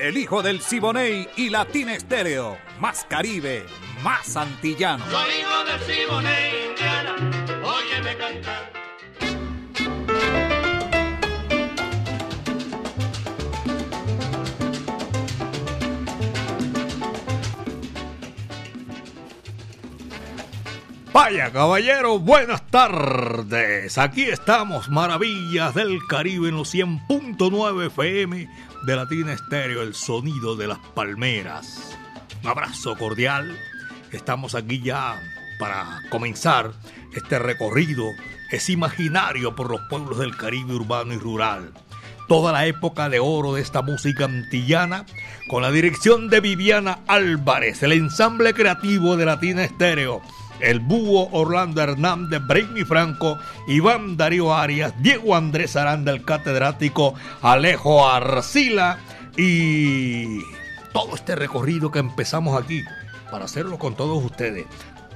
El hijo del Siboney y Latina Estéreo. Más Caribe, más antillano. Soy hijo del Siboney, Indiana. Óyeme cantar. Vaya caballero, buenas tardes. Aquí estamos, Maravillas del Caribe en los 100.9 FM de Latina Estéreo, el sonido de las palmeras. Un abrazo cordial. Estamos aquí ya para comenzar este recorrido. Es imaginario por los pueblos del Caribe urbano y rural. Toda la época de oro de esta música antillana, con la dirección de Viviana Álvarez, el ensamble creativo de Latina Estéreo el Búho Orlando Hernández, Britney Franco, Iván Darío Arias, Diego Andrés Aranda, el catedrático, Alejo Arcila y todo este recorrido que empezamos aquí para hacerlo con todos ustedes.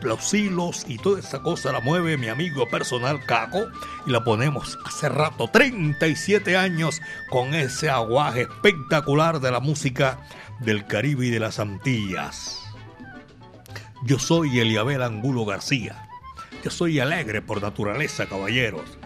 Los hilos y toda esa cosa la mueve mi amigo personal Caco y la ponemos hace rato, 37 años, con ese aguaje espectacular de la música del Caribe y de las Antillas. Yo soy Eliabel Angulo García. Yo soy alegre por naturaleza, caballeros.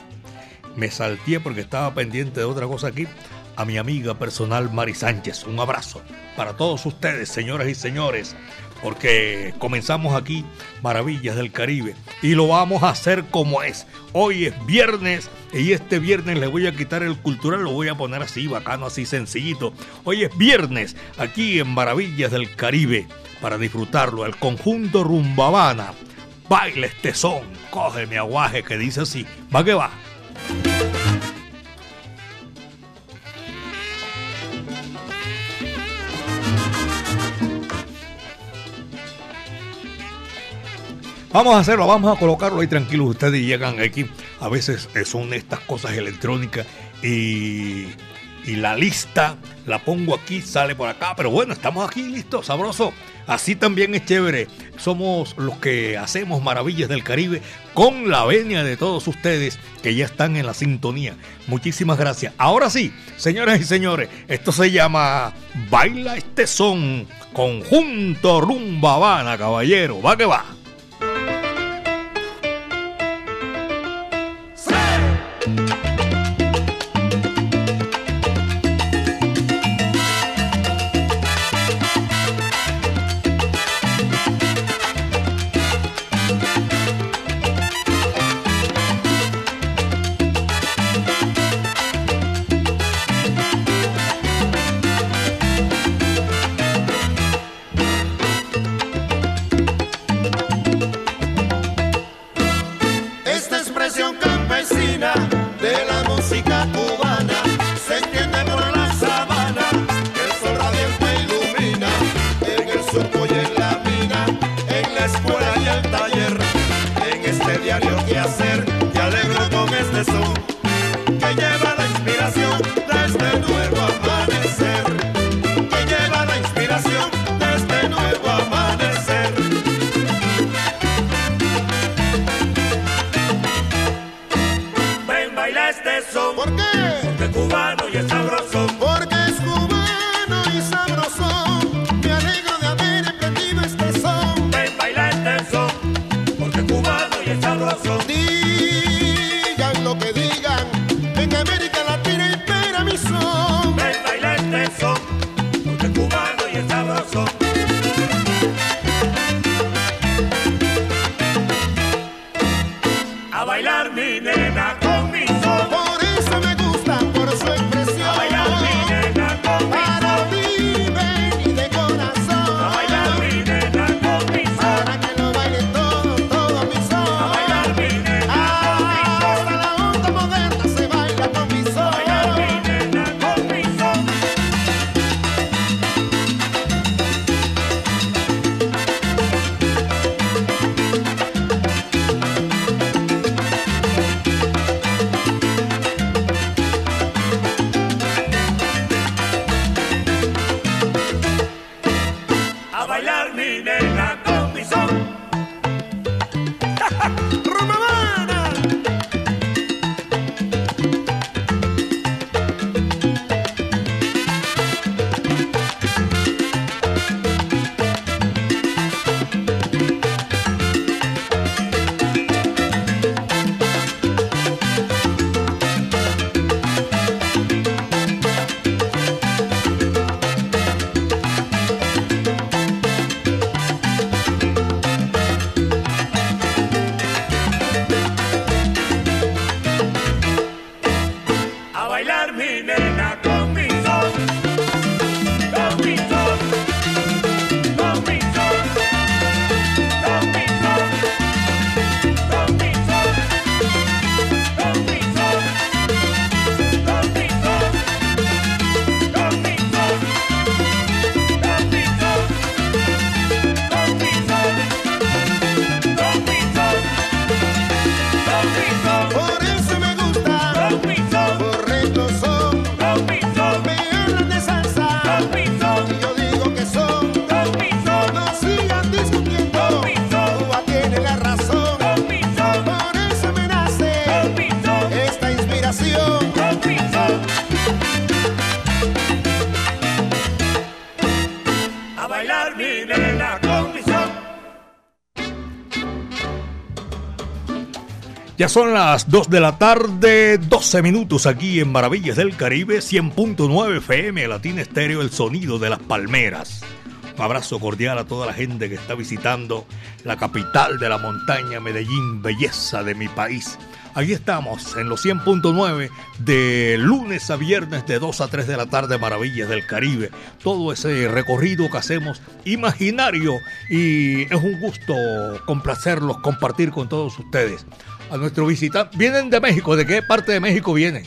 Me salté porque estaba pendiente de otra cosa aquí. A mi amiga personal Mari Sánchez. Un abrazo para todos ustedes, señoras y señores, porque comenzamos aquí Maravillas del Caribe y lo vamos a hacer como es. Hoy es viernes y este viernes le voy a quitar el cultural, lo voy a poner así, bacano, así sencillito. Hoy es viernes aquí en Maravillas del Caribe para disfrutarlo. El conjunto Rumbabana. Baila este son, coge mi aguaje que dice así. Va que va. Vamos a hacerlo, vamos a colocarlo ahí tranquilos. Ustedes llegan aquí. A veces son estas cosas electrónicas y y la lista la pongo aquí, sale por acá, pero bueno, estamos aquí listos, sabroso. Así también es chévere. Somos los que hacemos maravillas del Caribe con la venia de todos ustedes que ya están en la sintonía. Muchísimas gracias. Ahora sí, señoras y señores, esto se llama Baila este son, conjunto rumba Habana, caballero. Va que va. Bailar mi nena son las 2 de la tarde, 12 minutos aquí en Maravillas del Caribe, 100.9 FM, Latina Estéreo, el sonido de las palmeras. Un abrazo cordial a toda la gente que está visitando la capital de la montaña, Medellín, belleza de mi país. Aquí estamos en los 100.9 de lunes a viernes de 2 a 3 de la tarde, Maravillas del Caribe. Todo ese recorrido que hacemos imaginario y es un gusto complacerlos, compartir con todos ustedes. A nuestro visitante, vienen de México, ¿de qué parte de México vienen?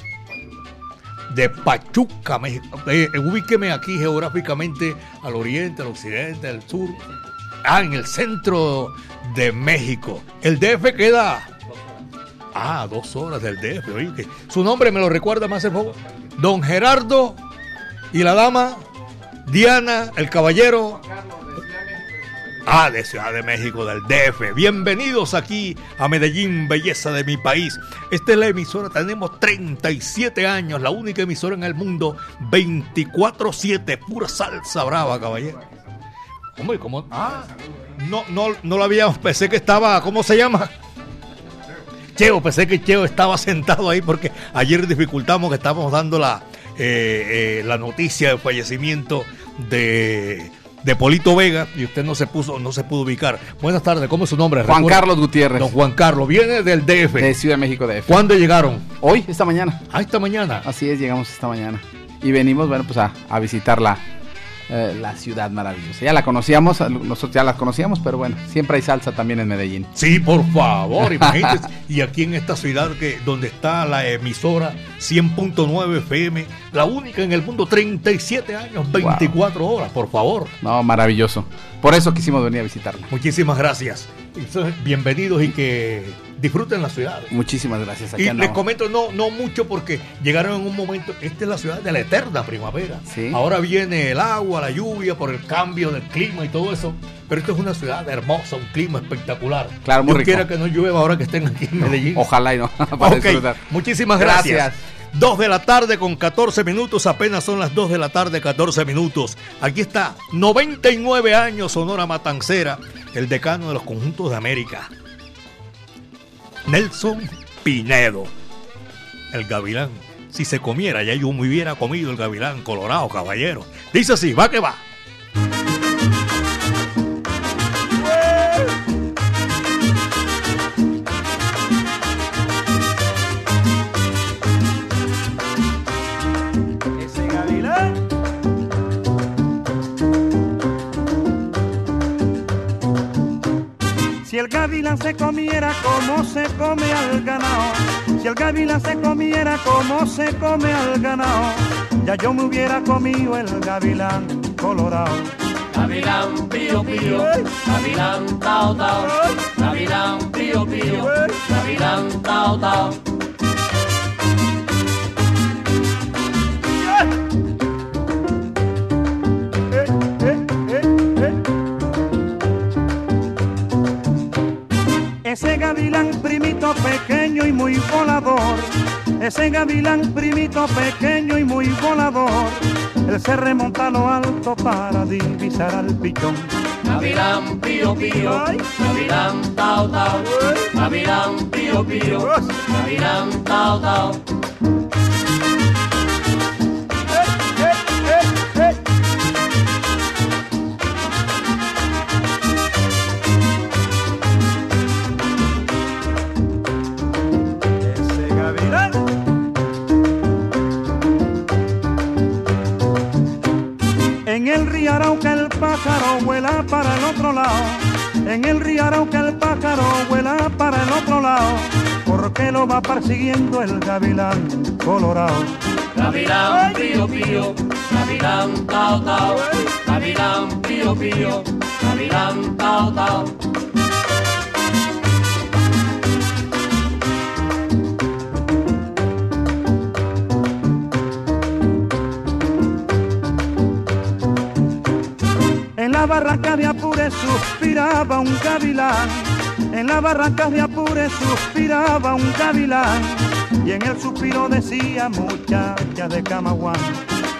de Pachuca, México. Eh, ubíqueme aquí geográficamente al oriente, al occidente, al sur. Ah, en el centro de México. El DF queda. Ah, dos horas del DF. Oye, su nombre me lo recuerda más el favor. Don Gerardo y la dama Diana, el caballero. Ah, de Ciudad de México, del DF. Bienvenidos aquí a Medellín, belleza de mi país. Esta es la emisora, tenemos 37 años, la única emisora en el mundo, 24-7, pura salsa brava, caballero. Hombre, ¿cómo? Ah, no, no, no lo habíamos, pensé que estaba, ¿cómo se llama? Cheo, pensé que Cheo estaba sentado ahí porque ayer dificultamos que estábamos dando la, eh, eh, la noticia del fallecimiento de de Polito Vega y usted no se puso, no se pudo ubicar. Buenas tardes, ¿cómo es su nombre? Juan Carlos Gutiérrez. Don Juan Carlos, viene del DF. De Ciudad de México DF. ¿Cuándo llegaron? Hoy, esta mañana. Ah, esta mañana. Así es, llegamos esta mañana. Y venimos, bueno, pues a, a visitar la, eh, la ciudad maravillosa. Ya la conocíamos, nosotros ya la conocíamos, pero bueno, siempre hay salsa también en Medellín. Sí, por favor, imagínense. y aquí en esta ciudad que donde está la emisora 100.9 FM, la única en el mundo, 37 años, 24 horas, por favor. No, maravilloso. Por eso quisimos venir a visitarla. Muchísimas gracias. Bienvenidos y que disfruten la ciudad. Muchísimas gracias. y les comento, no, no mucho porque llegaron en un momento, esta es la ciudad de la eterna primavera. Ahora viene el agua, la lluvia, por el cambio del clima y todo eso. Pero esto es una ciudad hermosa, un clima espectacular. Claro, muy Yo quiero que no llueva ahora que estén aquí en Medellín. ojalá y no. Muchísimas gracias. 2 de la tarde con 14 minutos, apenas son las 2 de la tarde 14 minutos. Aquí está, 99 años Sonora Matancera, el decano de los conjuntos de América. Nelson Pinedo, el gavilán. Si se comiera, ya yo me hubiera comido el gavilán colorado, caballero. Dice así, va que va. El gavilán se comiera como se come al ganado, si el gavilán se comiera como se come al ganado, ya yo me hubiera comido el gavilán colorado. Gavilán pío pío, gavilán tao tao, gavilán pío pío, gavilán tao tao. Ese gavilán primito pequeño y muy volador, ese gavilán primito pequeño y muy volador, él se remonta a lo alto para divisar al pichón. Gavilán pío pío, gavilán tao tao, gavilán pío pío, gavilán tao tao. Pájaro vuela para el otro lado. En el río que el pájaro vuela para el otro lado. Porque lo va persiguiendo el gavilán colorado. Gavilán pío pío, gavilán tao tao. Gavilán pío pío, gavilán tao tao. La barranca de Apure suspiraba un gavilán, en la barranca de Apure suspiraba un gavilán, y en el suspiro decía muchacha de Camaguán.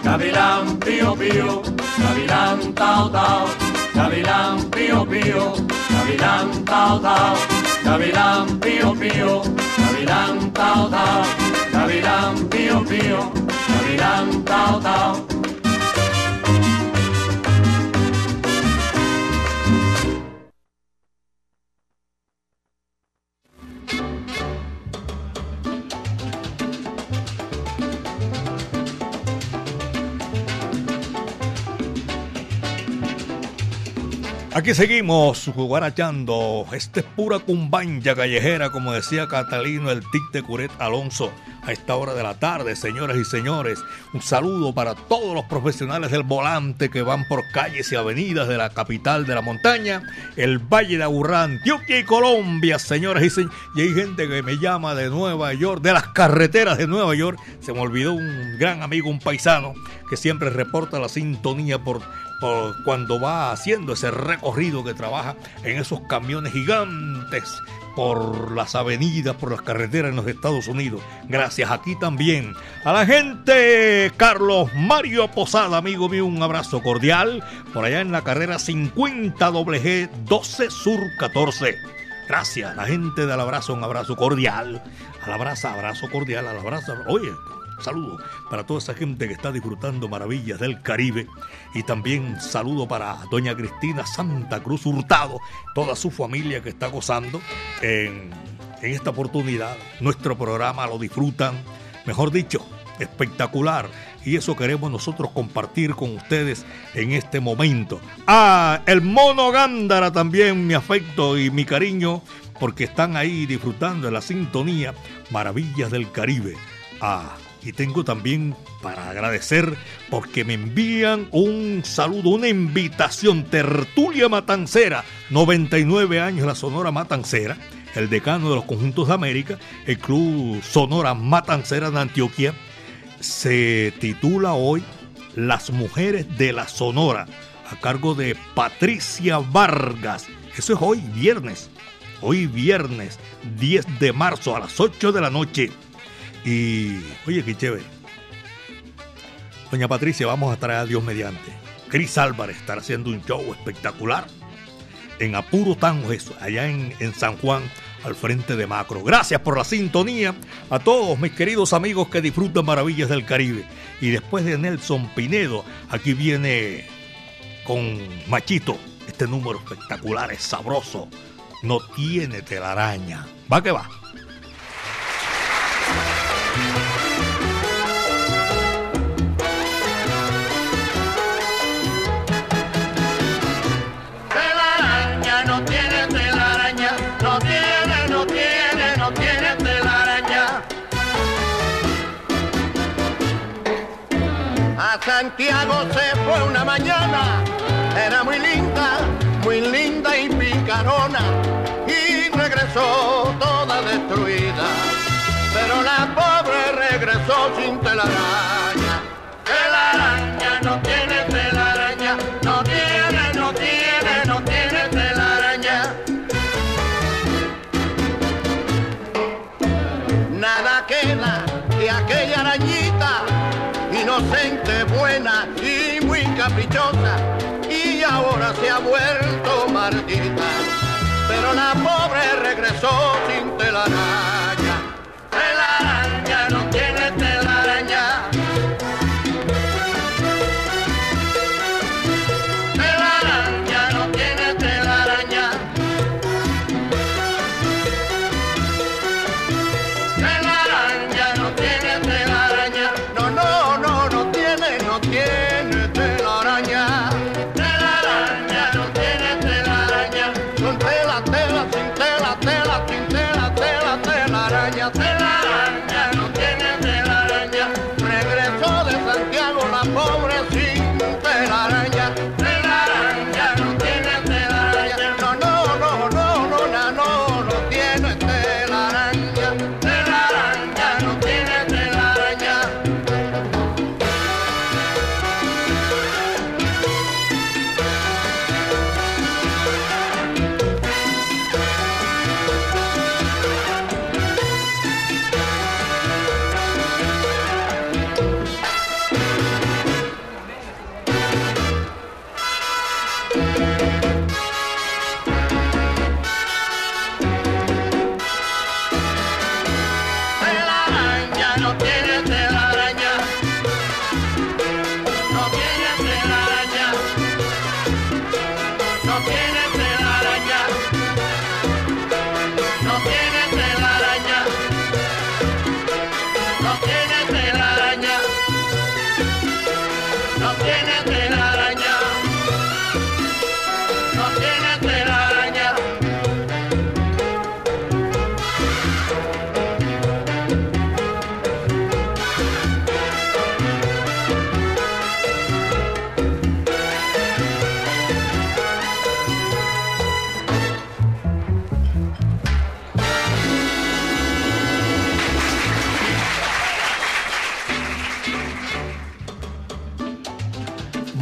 Gavilán pío pío, gavilán tao tao, Gavilán pío pío, gavilán tao tao, gavilán pío pío, gavilán tao tao, gavilán pío pío, gavilán tao tao. Aquí seguimos guarachando. Esta es pura cumbanja callejera, como decía Catalino el tic de Curet Alonso. A esta hora de la tarde, señoras y señores, un saludo para todos los profesionales del volante que van por calles y avenidas de la capital de la montaña, el Valle de Aburrá, Antioquia y Colombia, señoras y señores. Y hay gente que me llama de Nueva York, de las carreteras de Nueva York. Se me olvidó un gran amigo, un paisano, que siempre reporta la sintonía por cuando va haciendo ese recorrido que trabaja en esos camiones gigantes por las avenidas, por las carreteras en los Estados Unidos. Gracias aquí también a la gente. Carlos Mario Posada, amigo mío, un abrazo cordial por allá en la carrera 50 WG 12 Sur 14. Gracias, la gente del abrazo, un abrazo cordial. Al abrazo, abrazo cordial, al abrazo. Oye, Saludo para toda esa gente que está disfrutando maravillas del Caribe. Y también saludo para doña Cristina Santa Cruz Hurtado, toda su familia que está gozando en, en esta oportunidad. Nuestro programa lo disfrutan, mejor dicho, espectacular. Y eso queremos nosotros compartir con ustedes en este momento. Ah, el mono Gándara también, mi afecto y mi cariño, porque están ahí disfrutando de la sintonía Maravillas del Caribe. Ah, y tengo también para agradecer porque me envían un saludo, una invitación, Tertulia Matancera, 99 años la Sonora Matancera, el decano de los conjuntos de América, el Club Sonora Matancera de Antioquia, se titula hoy Las Mujeres de la Sonora, a cargo de Patricia Vargas. Eso es hoy, viernes. Hoy viernes 10 de marzo a las 8 de la noche y, oye, qué chévere. Doña Patricia, vamos a traer a Dios mediante. Cris Álvarez estará haciendo un show espectacular en Apuro Tango, eso, allá en, en San Juan, al frente de Macro. Gracias por la sintonía a todos mis queridos amigos que disfrutan maravillas del Caribe. Y después de Nelson Pinedo, aquí viene con Machito. Este número espectacular es sabroso. No tiene telaraña. Va que va. A Santiago se fue una mañana, era muy linda, muy linda y picarona, y regresó toda destruida. Pero la pobre regresó sin telaraña. Telaraña no tiene telaraña, no tiene, no tiene, no tiene telaraña. Nada queda de aquella arañita, inocente, y ahora se ha vuelto maldita. Pero la pobre regresó sin telaraña.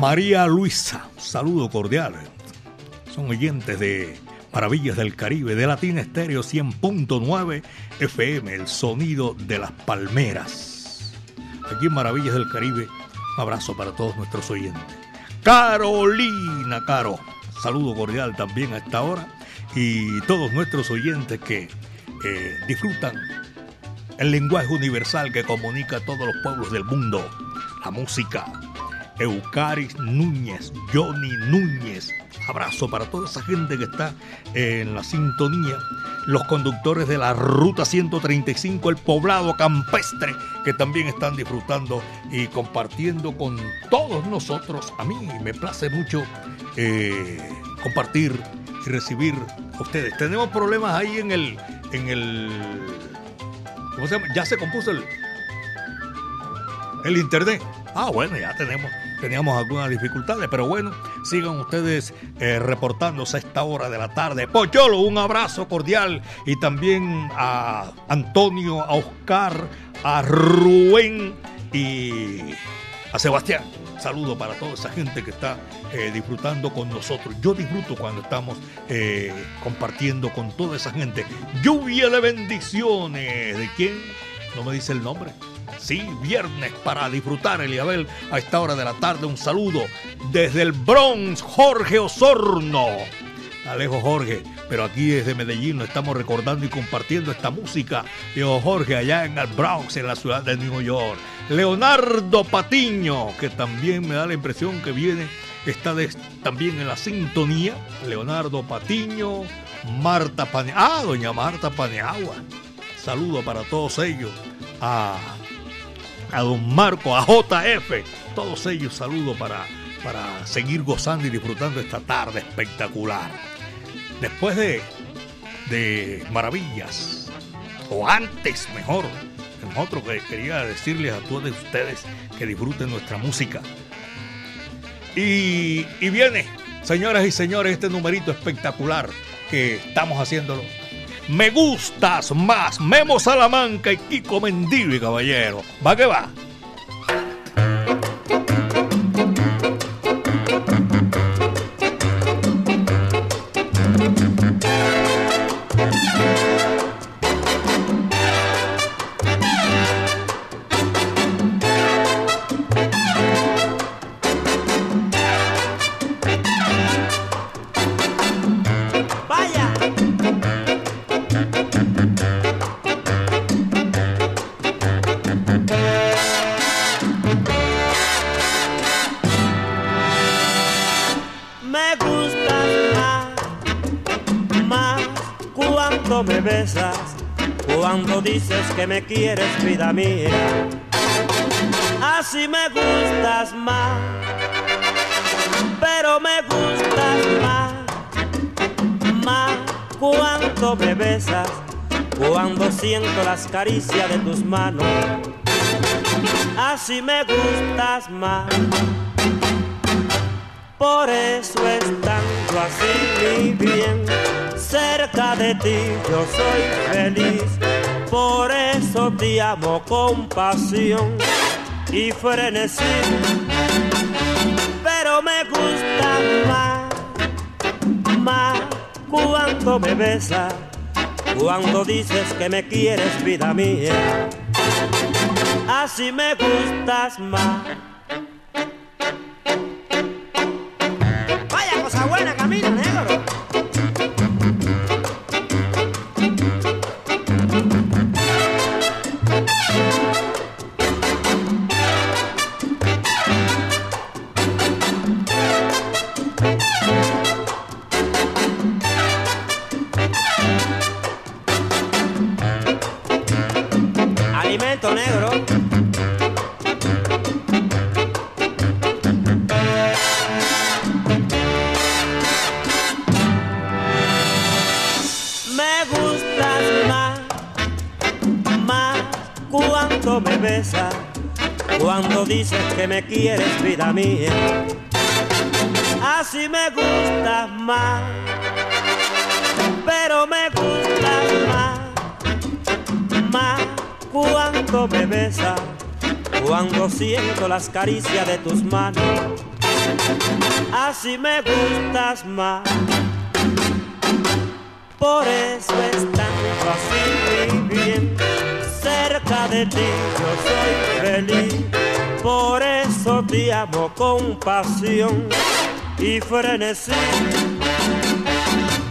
María Luisa, saludo cordial. Son oyentes de Maravillas del Caribe, de Latina Estéreo 100.9 FM, el sonido de las palmeras. Aquí en Maravillas del Caribe, un abrazo para todos nuestros oyentes. Carolina Caro, saludo cordial también a esta hora. Y todos nuestros oyentes que eh, disfrutan el lenguaje universal que comunica a todos los pueblos del mundo, la música, Eucaris Núñez, Johnny Núñez. Abrazo para toda esa gente que está en la sintonía. Los conductores de la Ruta 135, el poblado campestre, que también están disfrutando y compartiendo con todos nosotros. A mí me place mucho eh, compartir y recibir a ustedes. Tenemos problemas ahí en el. En el ¿Cómo se llama? Ya se compuso el, el internet. Ah, bueno, ya tenemos teníamos algunas dificultades, pero bueno, sigan ustedes eh, reportándose a esta hora de la tarde. Pocholo, un abrazo cordial y también a Antonio, a Oscar, a Rubén y a Sebastián. Saludo para toda esa gente que está eh, disfrutando con nosotros. Yo disfruto cuando estamos eh, compartiendo con toda esa gente. Lluvia de bendiciones. ¿De quién? No me dice el nombre. Sí, viernes para disfrutar, Eliabel, a esta hora de la tarde. Un saludo desde el Bronx, Jorge Osorno. Alejo Jorge, pero aquí desde Medellín nos estamos recordando y compartiendo esta música de Jorge allá en el Bronx, en la ciudad de New York. Leonardo Patiño, que también me da la impresión que viene, está también en la sintonía. Leonardo Patiño, Marta Paneagua. Ah, doña Marta Paneagua. Saludo para todos ellos. A a don Marco, a JF, todos ellos saludo para, para seguir gozando y disfrutando esta tarde espectacular. Después de, de maravillas, o antes mejor, nosotros que quería decirles a todos ustedes que disfruten nuestra música. Y, y viene, señoras y señores, este numerito espectacular que estamos haciéndolo me gustas más. Memo Salamanca y Kiko Mendivi, caballero. Va que va. Que me quieres, vida mía. Así me gustas más, pero me gustas más, más cuando me besas, cuando siento las caricias de tus manos. Así me gustas más. Por eso estando así mi bien, cerca de ti yo soy feliz por eso te amo con pasión y frenesí. Pero me gusta más, más cuando me besas, cuando dices que me quieres, vida mía. Así me gustas más. Que me quieres, vida mía. Así me gusta más, pero me gusta más, más cuando me besas, cuando siento las caricias de tus manos. Así me gustas más. Por eso así muy bien, cerca de ti yo soy feliz. Por eso te amo con pasión y frenesí.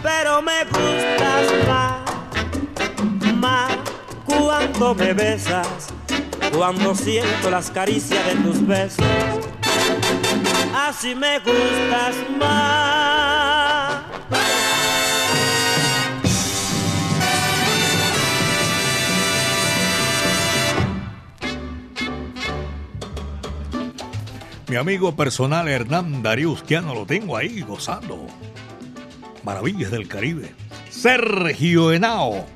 Pero me gustas más, más cuando me besas, cuando siento las caricias de tus besos. Así me gustas más. Mi amigo personal Hernán Darius, que ya no lo tengo ahí gozando. Maravillas del Caribe. Sergio Henao.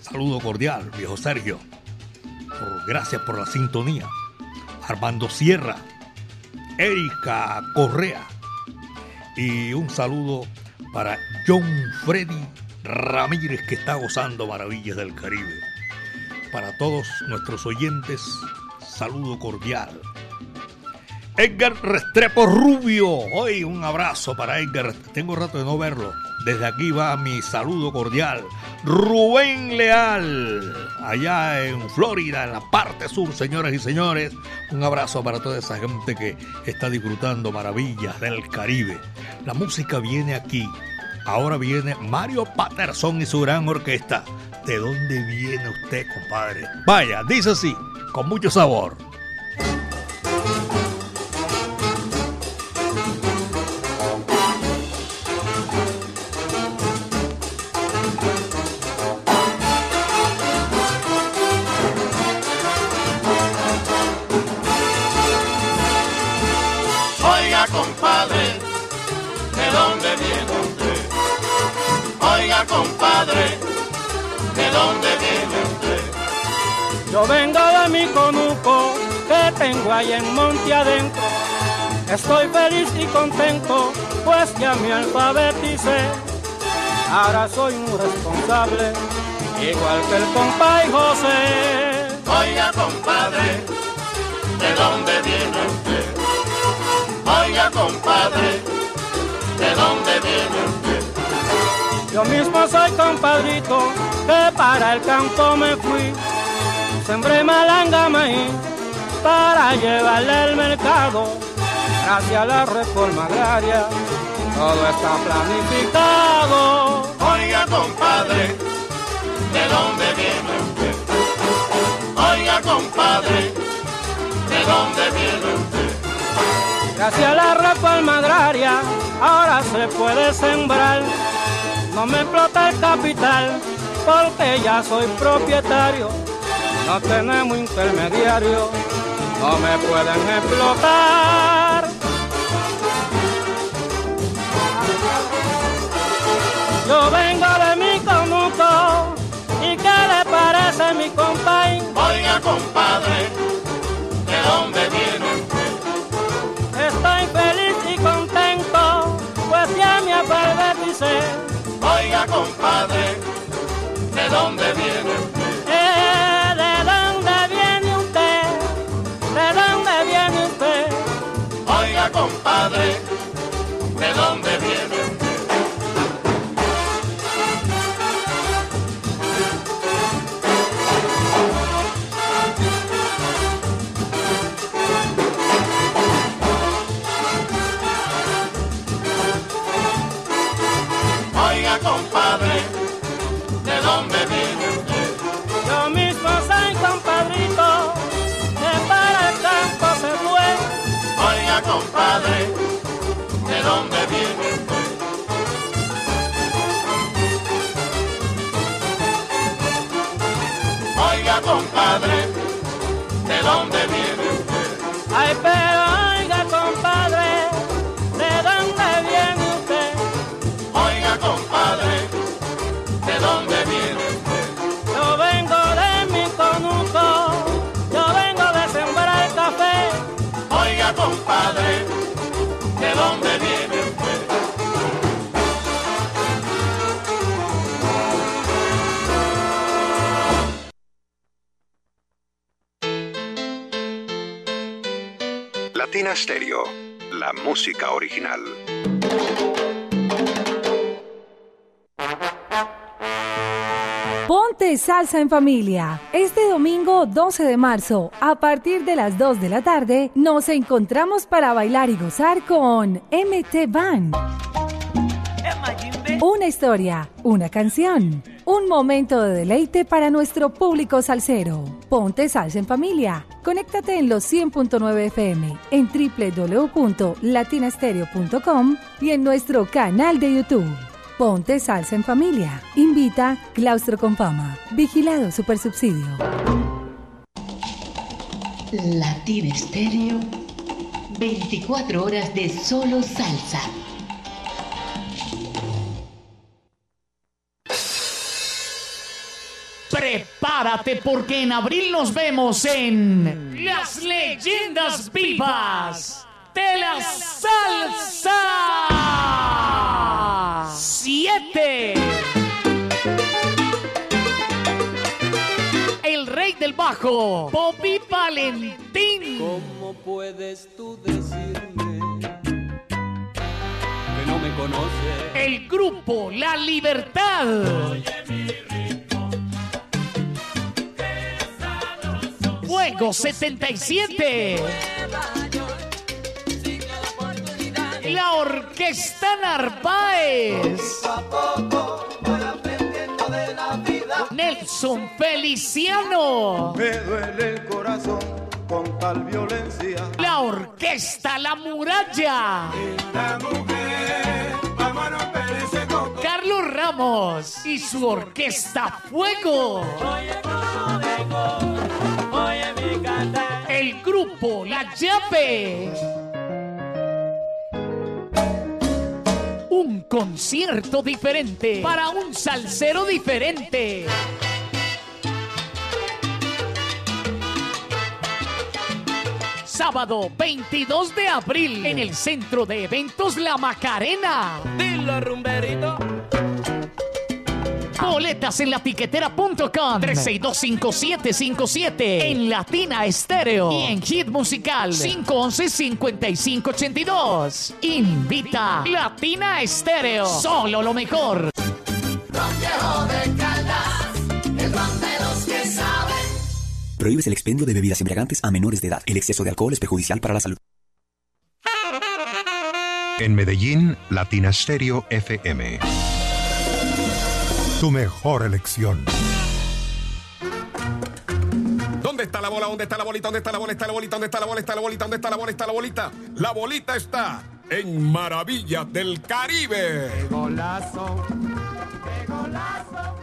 Saludo cordial, viejo Sergio. gracias por la sintonía. Armando Sierra. Erika Correa. Y un saludo para John Freddy Ramírez, que está gozando maravillas del Caribe. Para todos nuestros oyentes, saludo cordial. Edgar Restrepo Rubio. Hoy un abrazo para Edgar. Tengo rato de no verlo. Desde aquí va mi saludo cordial. Rubén Leal, allá en Florida, en la parte sur, señores y señores. Un abrazo para toda esa gente que está disfrutando maravillas del Caribe. La música viene aquí. Ahora viene Mario Patterson y su gran orquesta. ¿De dónde viene usted, compadre? Vaya, dice así, con mucho sabor. Tengo ahí en Monte Adentro. Estoy feliz y contento, pues ya me alfabeticé. Ahora soy un responsable, igual que el compadre José. Oiga, compadre, ¿de dónde viene usted? Oiga, compadre, ¿de dónde viene usted? Yo mismo soy compadrito que para el campo me fui. Sembré malanga maíz para llevarle al mercado. Gracias a la reforma agraria todo está planificado. Oiga compadre, ¿de dónde viene usted? Oiga compadre, ¿de dónde viene usted? Gracias a la reforma agraria ahora se puede sembrar no me explota el capital porque ya soy propietario. No tenemos intermediario, no me pueden explotar. Yo vengo de mi conuco y qué le parece mi compañero. Oiga compadre, ¿de dónde viene usted? Estoy feliz y contento, pues ya me alfabeticé Oiga, compadre, ¿de dónde viene usted? Compadre, ¿de dónde viene usted? Oiga, compadre, ¿de dónde viene usted? Ay, pero Stereo, la música original. Ponte salsa en familia. Este domingo 12 de marzo, a partir de las 2 de la tarde, nos encontramos para bailar y gozar con MT Band. Una historia, una canción, un momento de deleite para nuestro público salsero. Ponte salsa en familia. Conéctate en los 100.9 FM, en www.latinastereo.com y en nuestro canal de YouTube. Ponte salsa en familia. Invita Claustro con Fama. Vigilado Supersubsidio. Latina Estéreo. 24 horas de solo salsa. Prepárate porque en abril nos vemos en Las Leyendas Vivas de la Salsa 7. El rey del bajo, Bobby Valentín. ¿Cómo puedes tú decirme que no me conoces? El grupo La Libertad. Fuego 77. La Orquesta Narváez. Nelson Feliciano. Me duele el corazón con tal violencia. La Orquesta La Muralla. La mujer, vamos a Ramos y su Orquesta Fuego. El grupo La Llave. Un concierto diferente para un salsero diferente. Sábado 22 de abril en el Centro de Eventos La Macarena. Dilo, rumberito. Boletas en latiquetera.com 3625757 en Latina Estéreo y en Hit Musical 511-5582. Invita Latina Estéreo. Solo lo mejor. Prohíbes el expendio de bebidas embriagantes a menores de edad. El exceso de alcohol es perjudicial para la salud. En Medellín, Latina Stereo FM. Tu mejor elección. ¿Dónde está la bola? ¿Dónde está la bolita? ¿Dónde está la bola? ¿Está la bolita? ¿Dónde está la bola? ¿Está la bolita? ¿Dónde está la bola? ¿Está la bolita? La bolita está en Maravillas del Caribe. ¡Qué golazo! ¡Qué golazo!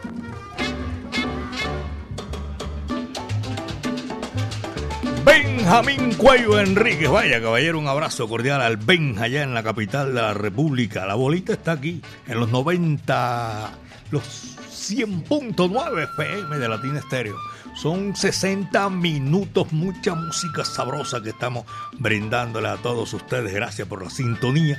Benjamín Cuello Enríquez. Vaya, caballero, un abrazo cordial al Ben allá en la capital de la República. La bolita está aquí en los 90, los 100.9 FM de Latina Estéreo. Son 60 minutos, mucha música sabrosa que estamos brindándole a todos ustedes. Gracias por la sintonía.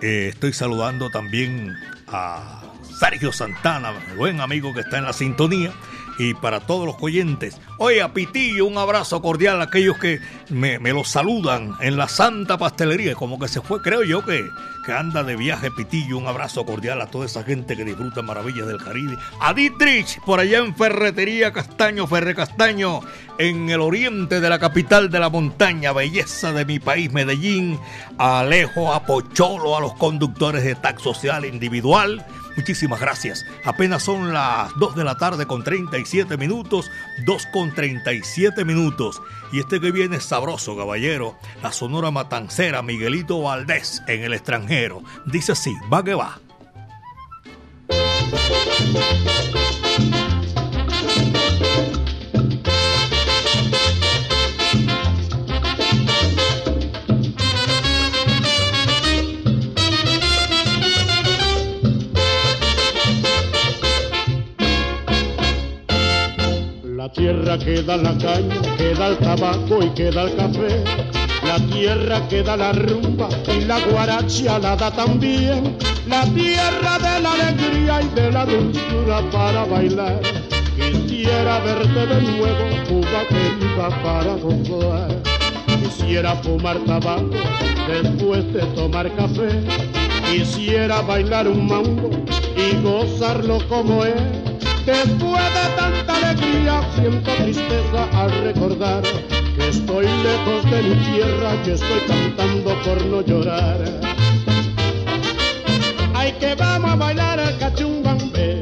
Eh, estoy saludando también a Sergio Santana, buen amigo que está en la sintonía y para todos los oyentes. Oye, a Pitillo, un abrazo cordial a aquellos que me, me lo saludan en la Santa Pastelería, como que se fue, creo yo que, que anda de viaje Pitillo. Un abrazo cordial a toda esa gente que disfruta maravillas del Caribe. A Dietrich, por allá en Ferretería Castaño, Ferre Castaño, en el oriente de la capital de la montaña, belleza de mi país, Medellín. A Alejo, a Pocholo, a los conductores de tax social individual. Muchísimas gracias. Apenas son las 2 de la tarde con 37 minutos, 2 con 37 minutos. Y este que viene es sabroso, caballero. La Sonora Matancera, Miguelito Valdés, en el extranjero. Dice así, va que va. La tierra que da la caña, que da el tabaco y que da el café. La tierra que da la rumba y la guaracha la da también. La tierra de la alegría y de la dulzura para bailar. Quisiera verte de nuevo, Cuba para gozar. Quisiera fumar tabaco después de tomar café. Quisiera bailar un mambo y gozarlo como es. Después de tanta alegría siento tristeza al recordar que estoy lejos de mi tierra, que estoy cantando por no llorar. Ay que vamos a bailar el café.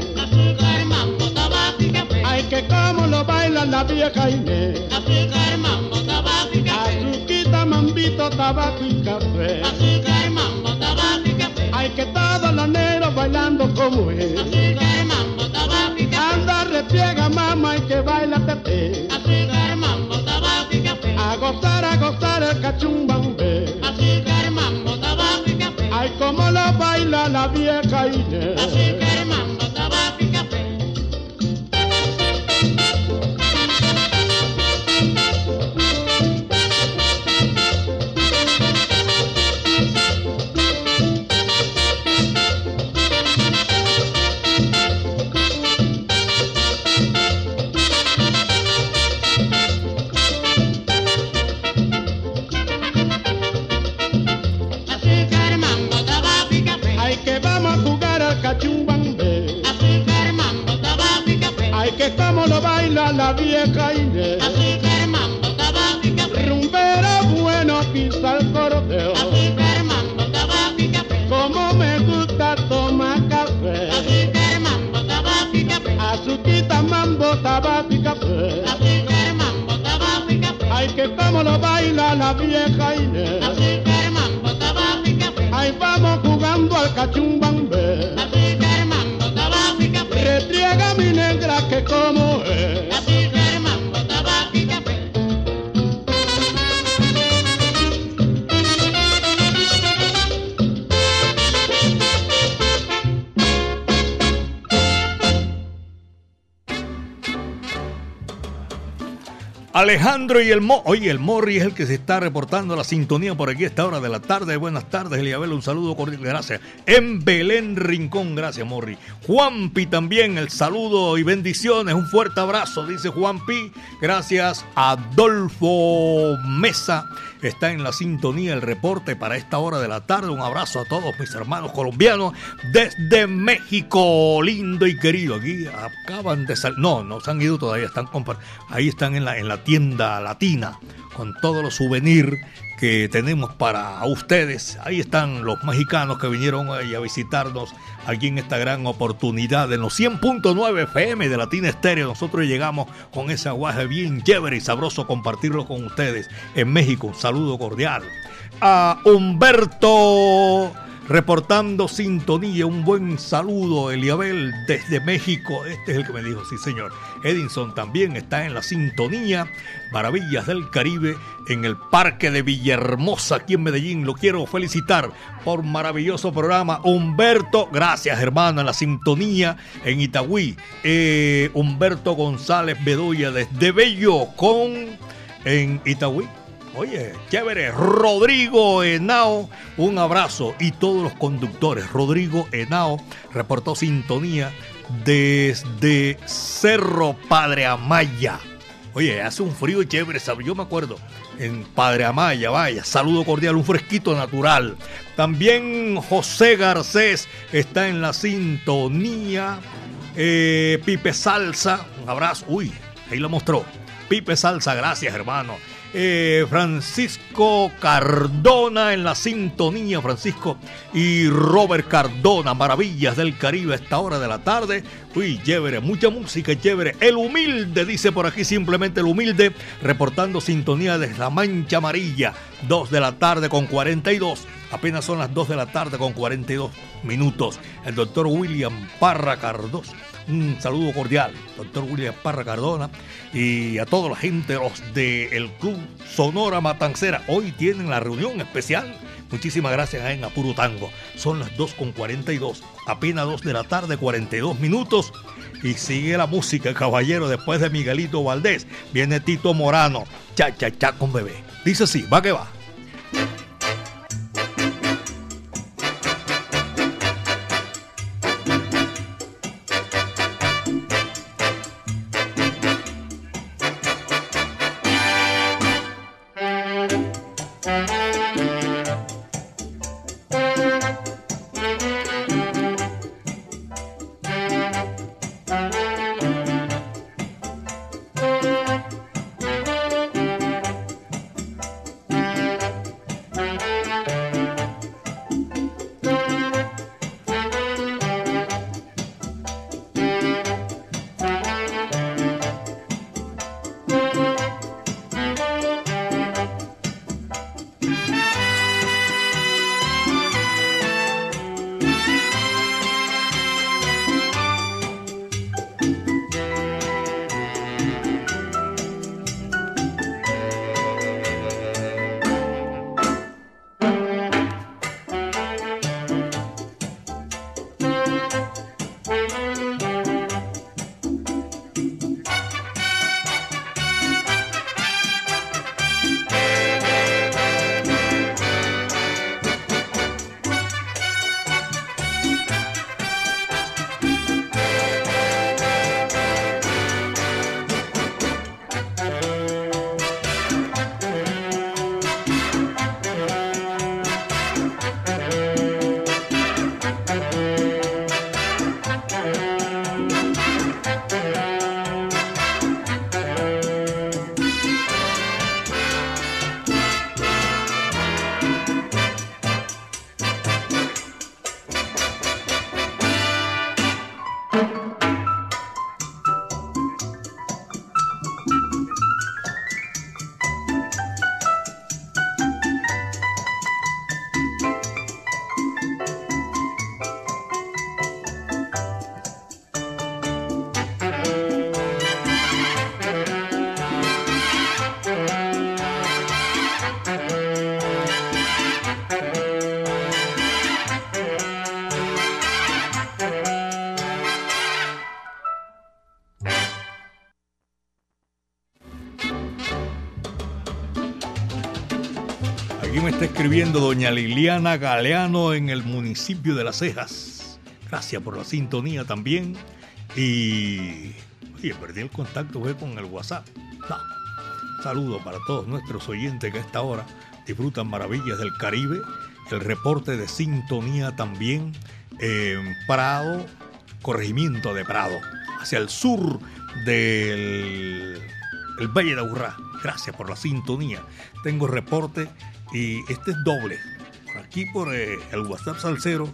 Ay que como lo baila la vieja Inés. Azuquita, mambito, tabaco y café. Ay que todos los negros bailando como es. Anda, repliega, mamá, y que baila tete. Azúcar, mambo, tabaco y café. A gozar, a gozar el cachumbambe. Azúcar, mambo, tabaco y café. Ay, como lo baila la vieja Alejandro y el Mo. Oye, el Morri es el que se está reportando la sintonía por aquí a esta hora de la tarde. Buenas tardes, Eliabel. Un saludo cordial. Gracias. En Belén Rincón. Gracias, Morri. Juanpi también. El saludo y bendiciones. Un fuerte abrazo, dice Juanpi. Gracias. Adolfo Mesa está en la sintonía. El reporte para esta hora de la tarde. Un abrazo a todos mis hermanos colombianos desde México. Lindo y querido. Aquí acaban de salir. No, no se han ido todavía. Están Ahí están en la, en la tienda latina con todos los souvenirs que tenemos para ustedes. Ahí están los mexicanos que vinieron a visitarnos aquí en esta gran oportunidad en los 100.9 FM de Latina Estéreo. Nosotros llegamos con ese aguaje bien chévere y sabroso compartirlo con ustedes en México. Un saludo cordial. A Humberto reportando sintonía. Un buen saludo, Eliabel, desde México. Este es el que me dijo, sí, señor. Edinson también está en la sintonía. Maravillas del Caribe en el Parque de Villahermosa, aquí en Medellín. Lo quiero felicitar por maravilloso programa. Humberto, gracias, hermano, en la sintonía en Itagüí. Eh, Humberto González Bedoya desde Bello con en Itagüí. Oye, chévere. Rodrigo Henao, un abrazo. Y todos los conductores. Rodrigo Henao reportó sintonía desde Cerro Padre Amaya. Oye, hace un frío chévere, ¿sabes? Yo me acuerdo en Padre Amaya, vaya, saludo cordial, un fresquito natural. También José Garcés está en la sintonía. Eh, Pipe Salsa, un abrazo. Uy, ahí lo mostró. Pipe Salsa, gracias, hermano. Eh, Francisco Cardona en la sintonía, Francisco y Robert Cardona, maravillas del Caribe a esta hora de la tarde. Uy, chévere, mucha música, chévere. El humilde, dice por aquí simplemente el humilde, reportando sintonía desde la Mancha Amarilla, 2 de la tarde con 42. Apenas son las 2 de la tarde con 42 minutos. El doctor William Parra Cardoso. Un saludo cordial, doctor William Parra Cardona, y a toda la gente los del Club Sonora Matancera. Hoy tienen la reunión especial. Muchísimas gracias en Apuro Tango. Son las 2 con 42, apenas 2 de la tarde, 42 minutos. Y sigue la música, caballero, después de Miguelito Valdés. Viene Tito Morano, cha, cha, cha con bebé. Dice así, va que va. Doña Liliana Galeano en el municipio de Las Cejas. Gracias por la sintonía también. Y. Oye, perdí el contacto con el WhatsApp. No. Saludo para todos nuestros oyentes que a esta hora disfrutan maravillas del Caribe. El reporte de sintonía también en Prado, corregimiento de Prado, hacia el sur del el Valle de Aburrá. Gracias por la sintonía. Tengo reporte y este es doble. Por aquí por eh, el WhatsApp Salcero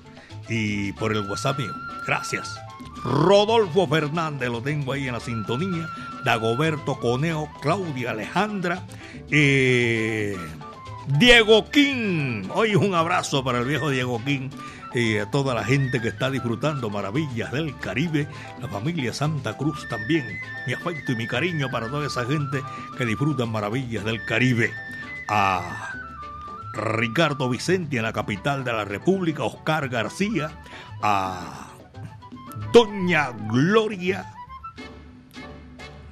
y por el WhatsApp mío. Gracias. Rodolfo Fernández lo tengo ahí en la sintonía. Dagoberto Coneo, Claudia Alejandra. eh, Diego King. Hoy un abrazo para el viejo Diego King y a toda la gente que está disfrutando maravillas del Caribe, la familia Santa Cruz también. Mi afecto y mi cariño para toda esa gente que disfrutan maravillas del Caribe. A Ricardo Vicente en la capital de la República, Oscar García, a Doña Gloria.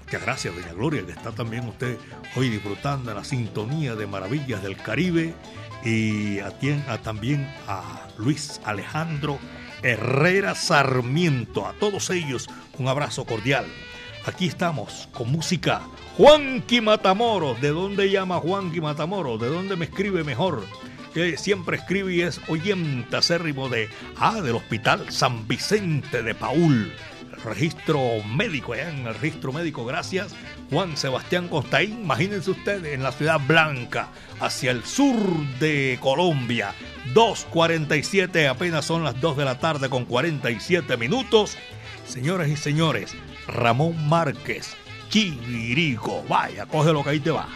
Muchas gracias, Doña Gloria, que está también usted hoy disfrutando la sintonía de maravillas del Caribe y a, a también a Luis Alejandro Herrera Sarmiento. A todos ellos un abrazo cordial. Aquí estamos con música. Juanqui Matamoros. ¿De dónde llama Juanqui Matamoros? ¿De dónde me escribe mejor? Que siempre escribe y es oyente acérrimo de, ah, del Hospital San Vicente de Paul. Registro médico, allá en el registro médico, gracias. Juan Sebastián Costaín, imagínense ustedes, en la ciudad blanca, hacia el sur de Colombia. 2.47, apenas son las 2 de la tarde con 47 minutos. Señoras y señores, Ramón Márquez, Chivirico, vaya, coge lo que ahí te va.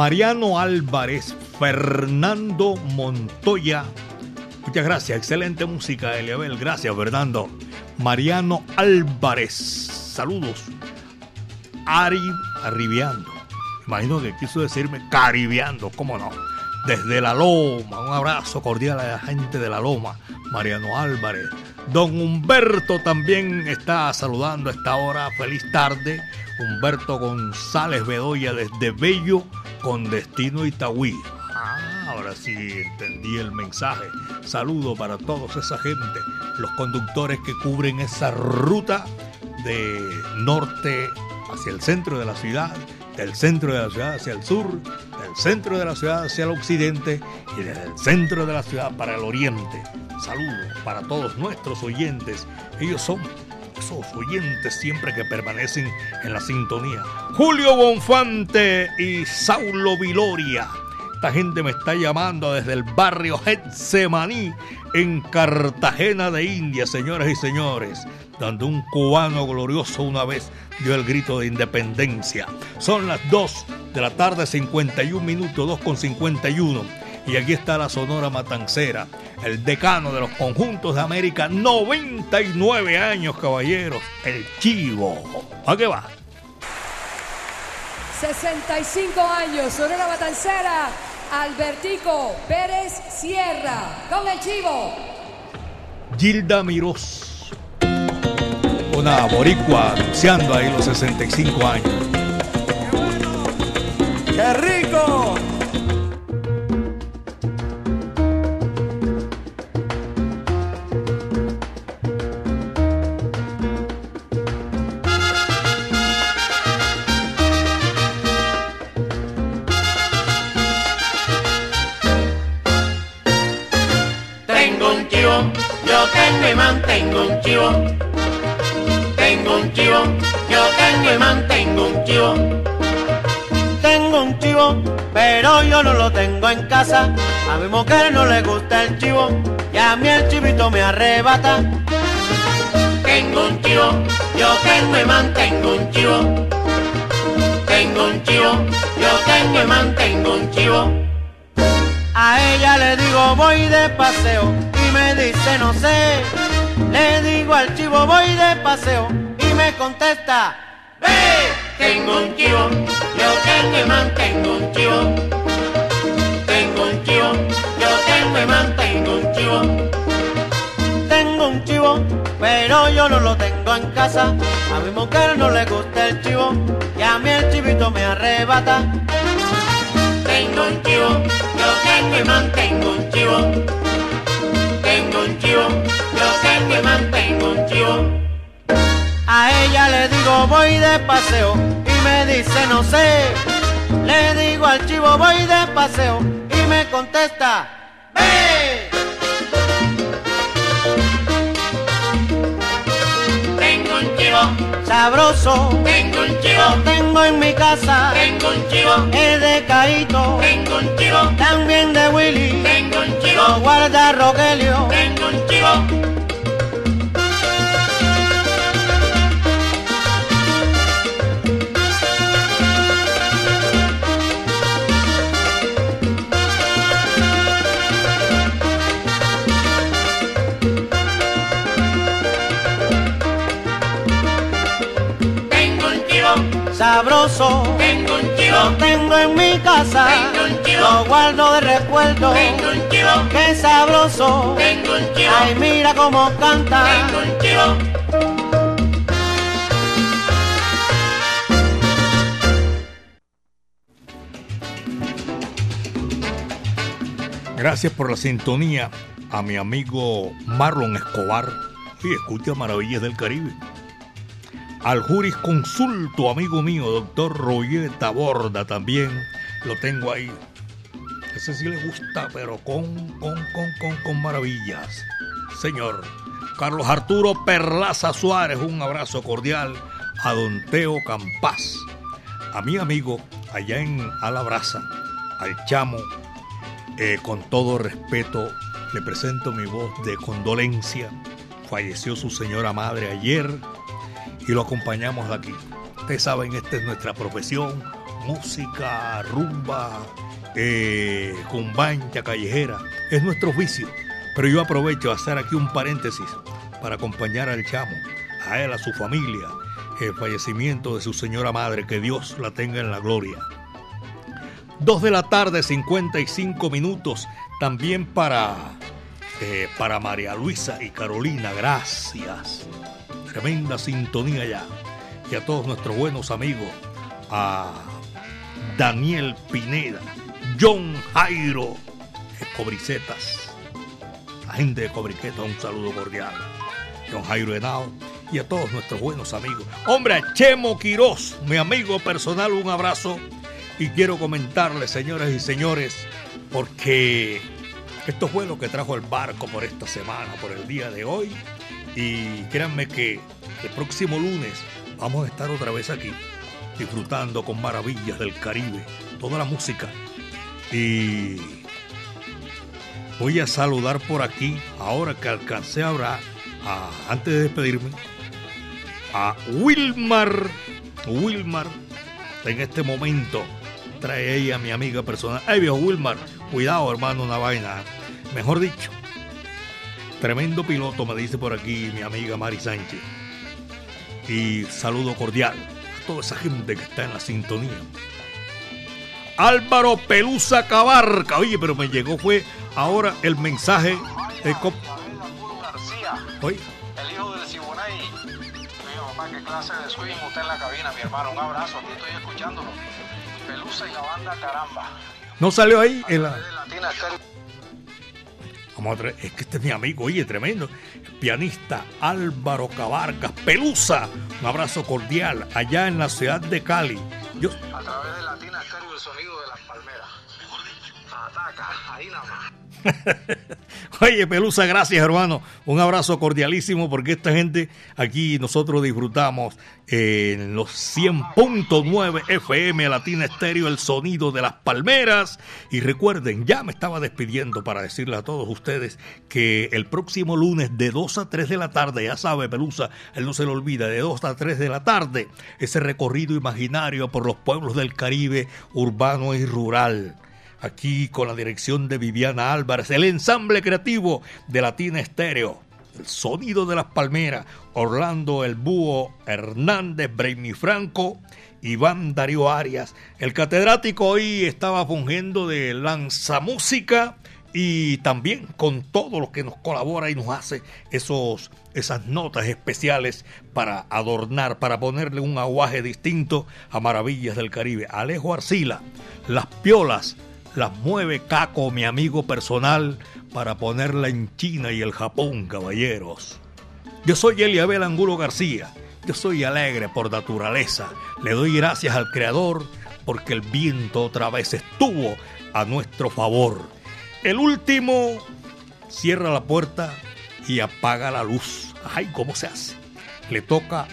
Mariano Álvarez, Fernando Montoya. Muchas gracias, excelente música, Eliabel. Gracias, Fernando. Mariano Álvarez, saludos. Ari Arribiando. Imagino que quiso decirme caribeando, cómo no. Desde la Loma, un abrazo cordial a la gente de la Loma. Mariano Álvarez. Don Humberto también está saludando a esta hora. Feliz tarde. Humberto González Bedoya desde Bello con destino Itagüí. Ah, ahora sí entendí el mensaje. Saludo para todos esa gente, los conductores que cubren esa ruta de norte hacia el centro de la ciudad, del centro de la ciudad hacia el sur, del centro de la ciudad hacia el occidente y desde el centro de la ciudad para el oriente. Saludos para todos nuestros oyentes. Ellos son esos oyentes siempre que permanecen en la sintonía. Julio Bonfante y Saulo Viloria. Esta gente me está llamando desde el barrio Getsemaní en Cartagena de India, señoras y señores, donde un cubano glorioso una vez dio el grito de independencia. Son las 2 de la tarde, 51 minutos, 2 con 51. Y aquí está la Sonora Matancera, el decano de los conjuntos de América, 99 años, caballeros, el Chivo. ¿A qué va? 65 años, Sonora Matancera, Albertico Pérez Sierra, con el Chivo. Gilda Mirós, una boricua anunciando ahí los 65 años. No lo tengo en casa. A mi mujer no le gusta el chivo y a mí el chivito me arrebata. Tengo un chivo, yo tengo y mantengo un chivo. Tengo un chivo, yo tengo y mantengo un chivo. A ella le digo voy de paseo y me dice no sé. Le digo al chivo voy de paseo y me contesta, ve. Tengo un chivo, yo tengo y mantengo un chivo. Yo tengo y mantengo un chivo. Tengo un chivo, pero yo no lo tengo en casa. A mi mujer no le gusta el chivo y a mí el chivito me arrebata. Tengo un chivo, yo tengo y mantengo un chivo. Tengo un chivo, yo tengo y mantengo un chivo. A ella le digo voy de paseo y me dice no sé. Le digo al chivo voy de paseo me contesta, ve. Tengo un chivo, Sabroso, tengo un chivo, tengo en mi casa. tengo un chivo, Es de Caíto, tengo un chivo, también de Willy. tengo un Lo chivo, guarda Rogelio. tengo un chivo. Sabroso, tengo un lo chivo, tengo en mi casa. Tengo un chivo. Lo guardo de recuerdo. tengo un chivo, Qué sabroso. tengo un chivo, Ay, mira cómo canta. tengo un chivo. Gracias por la sintonía a mi amigo Marlon Escobar. Y escucha Maravillas del Caribe. Al jurisconsulto, amigo mío, doctor Roger Taborda también. Lo tengo ahí. Ese sí le gusta, pero con, con, con, con, con maravillas. Señor. Carlos Arturo Perlaza Suárez, un abrazo cordial a Don Teo Campas. A mi amigo allá en Alabraza, al chamo eh, con todo respeto, le presento mi voz de condolencia. Falleció su señora madre ayer y lo acompañamos aquí. Ustedes saben, esta es nuestra profesión, música, rumba, eh, callejera. Es nuestro vicio. Pero yo aprovecho a hacer aquí un paréntesis para acompañar al chamo, a él, a su familia, el fallecimiento de su señora madre, que Dios la tenga en la gloria. Dos de la tarde, 55 minutos, también para, eh, para María Luisa y Carolina, gracias. Tremenda sintonía ya. Y a todos nuestros buenos amigos, a Daniel Pineda, John Jairo, Cobricetas, la gente de Cobriqueta, un saludo cordial. John Jairo Henao y a todos nuestros buenos amigos. Hombre, a Chemo Quirós, mi amigo personal, un abrazo. Y quiero comentarles, señoras y señores, porque esto fue lo que trajo el barco por esta semana, por el día de hoy. Y créanme que el próximo lunes vamos a estar otra vez aquí, disfrutando con maravillas del Caribe, toda la música. Y voy a saludar por aquí, ahora que alcancé a hablar, a- antes de despedirme, a Wilmar. Wilmar, en este momento, trae ella a mi amiga personal. Ay, viejo Wilmar, cuidado, hermano, una vaina. Mejor dicho, tremendo piloto, me dice por aquí mi amiga Mari Sánchez. Y saludo cordial a toda esa gente que está en la sintonía. Álvaro Pelusa Cabarca. Oye, pero me llegó fue ahora el mensaje de cop- Oye, El hijo del papá, qué clase de swing usted en la cabina, mi hermano. Un abrazo, aquí estoy escuchándolo. Pelusa y la banda Caramba. no salió ahí en la... Es que este es mi amigo, oye, tremendo. Pianista Álvaro Cabarcas, Pelusa. Un abrazo cordial allá en la ciudad de Cali. Yo, A través de Latina Estéreo, el sonido de las palmeras. Ataca, ahí nada más. Oye, Pelusa, gracias, hermano. Un abrazo cordialísimo porque esta gente aquí nosotros disfrutamos en los 100.9 FM Latina Estéreo, el sonido de las palmeras. Y recuerden, ya me estaba despidiendo para decirle a todos ustedes que el próximo lunes de 2 a 3 de la tarde, ya sabe, Pelusa, él no se le olvida, de 2 a 3 de la tarde, ese recorrido imaginario por los pueblos del Caribe, urbano y rural aquí con la dirección de Viviana Álvarez, el ensamble creativo de Latina Estéreo, el sonido de las palmeras, Orlando El Búho Hernández, Brainy Franco, Iván Darío Arias. El catedrático hoy estaba fungiendo de lanzamúsica y también con todo lo que nos colabora y nos hace esos, esas notas especiales para adornar, para ponerle un aguaje distinto a Maravillas del Caribe. Alejo Arcila, Las Piolas, las mueve Caco, mi amigo personal, para ponerla en China y el Japón, caballeros. Yo soy Eliabel Angulo García. Yo soy alegre por naturaleza. Le doy gracias al Creador porque el viento otra vez estuvo a nuestro favor. El último cierra la puerta y apaga la luz. Ay, ¿cómo se hace? Le toca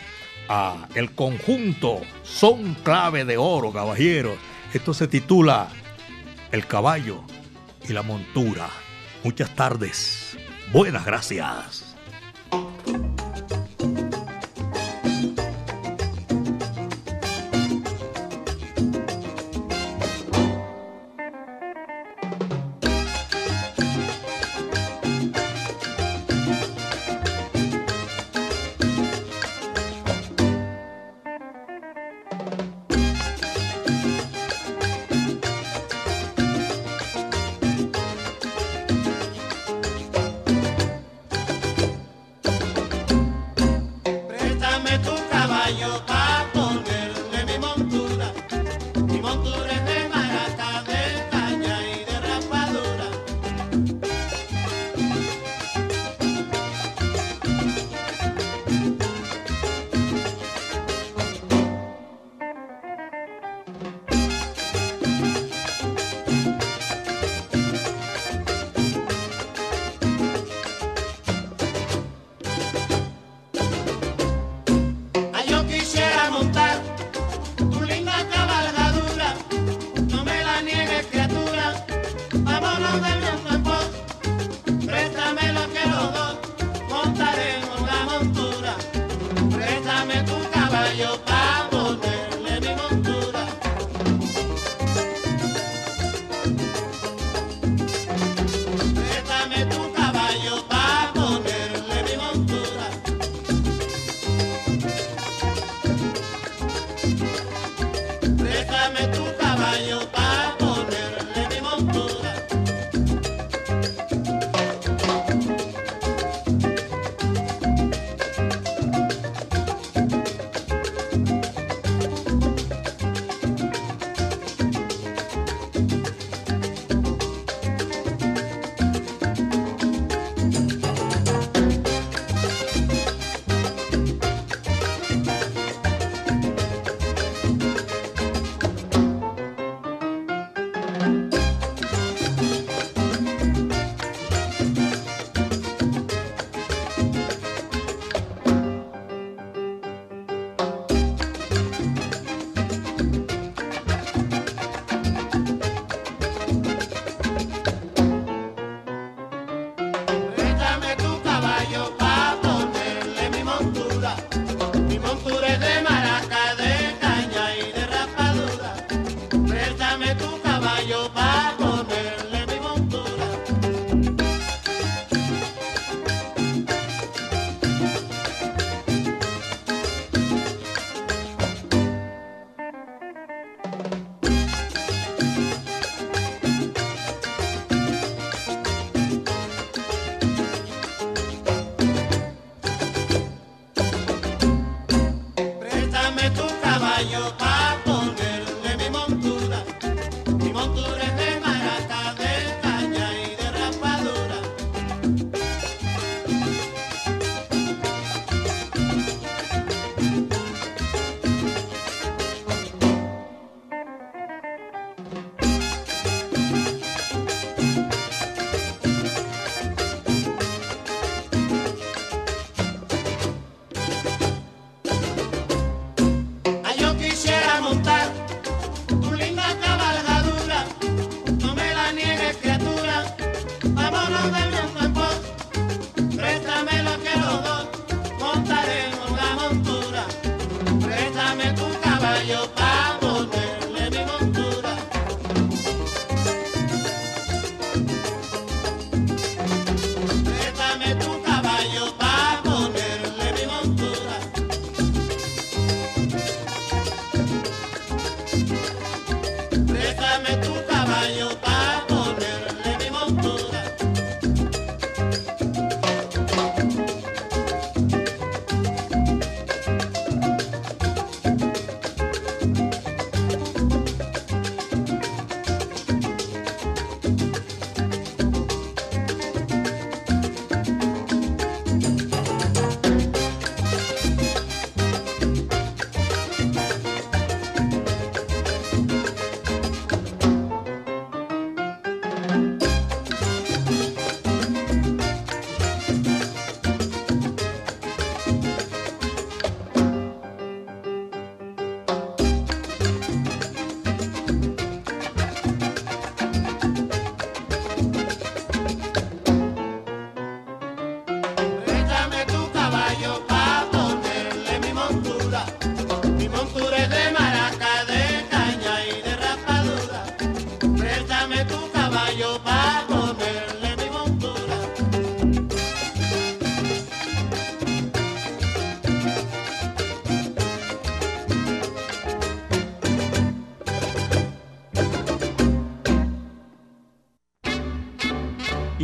a el conjunto Son Clave de Oro, caballeros. Esto se titula El caballo y la montura. Muchas tardes. Buenas gracias.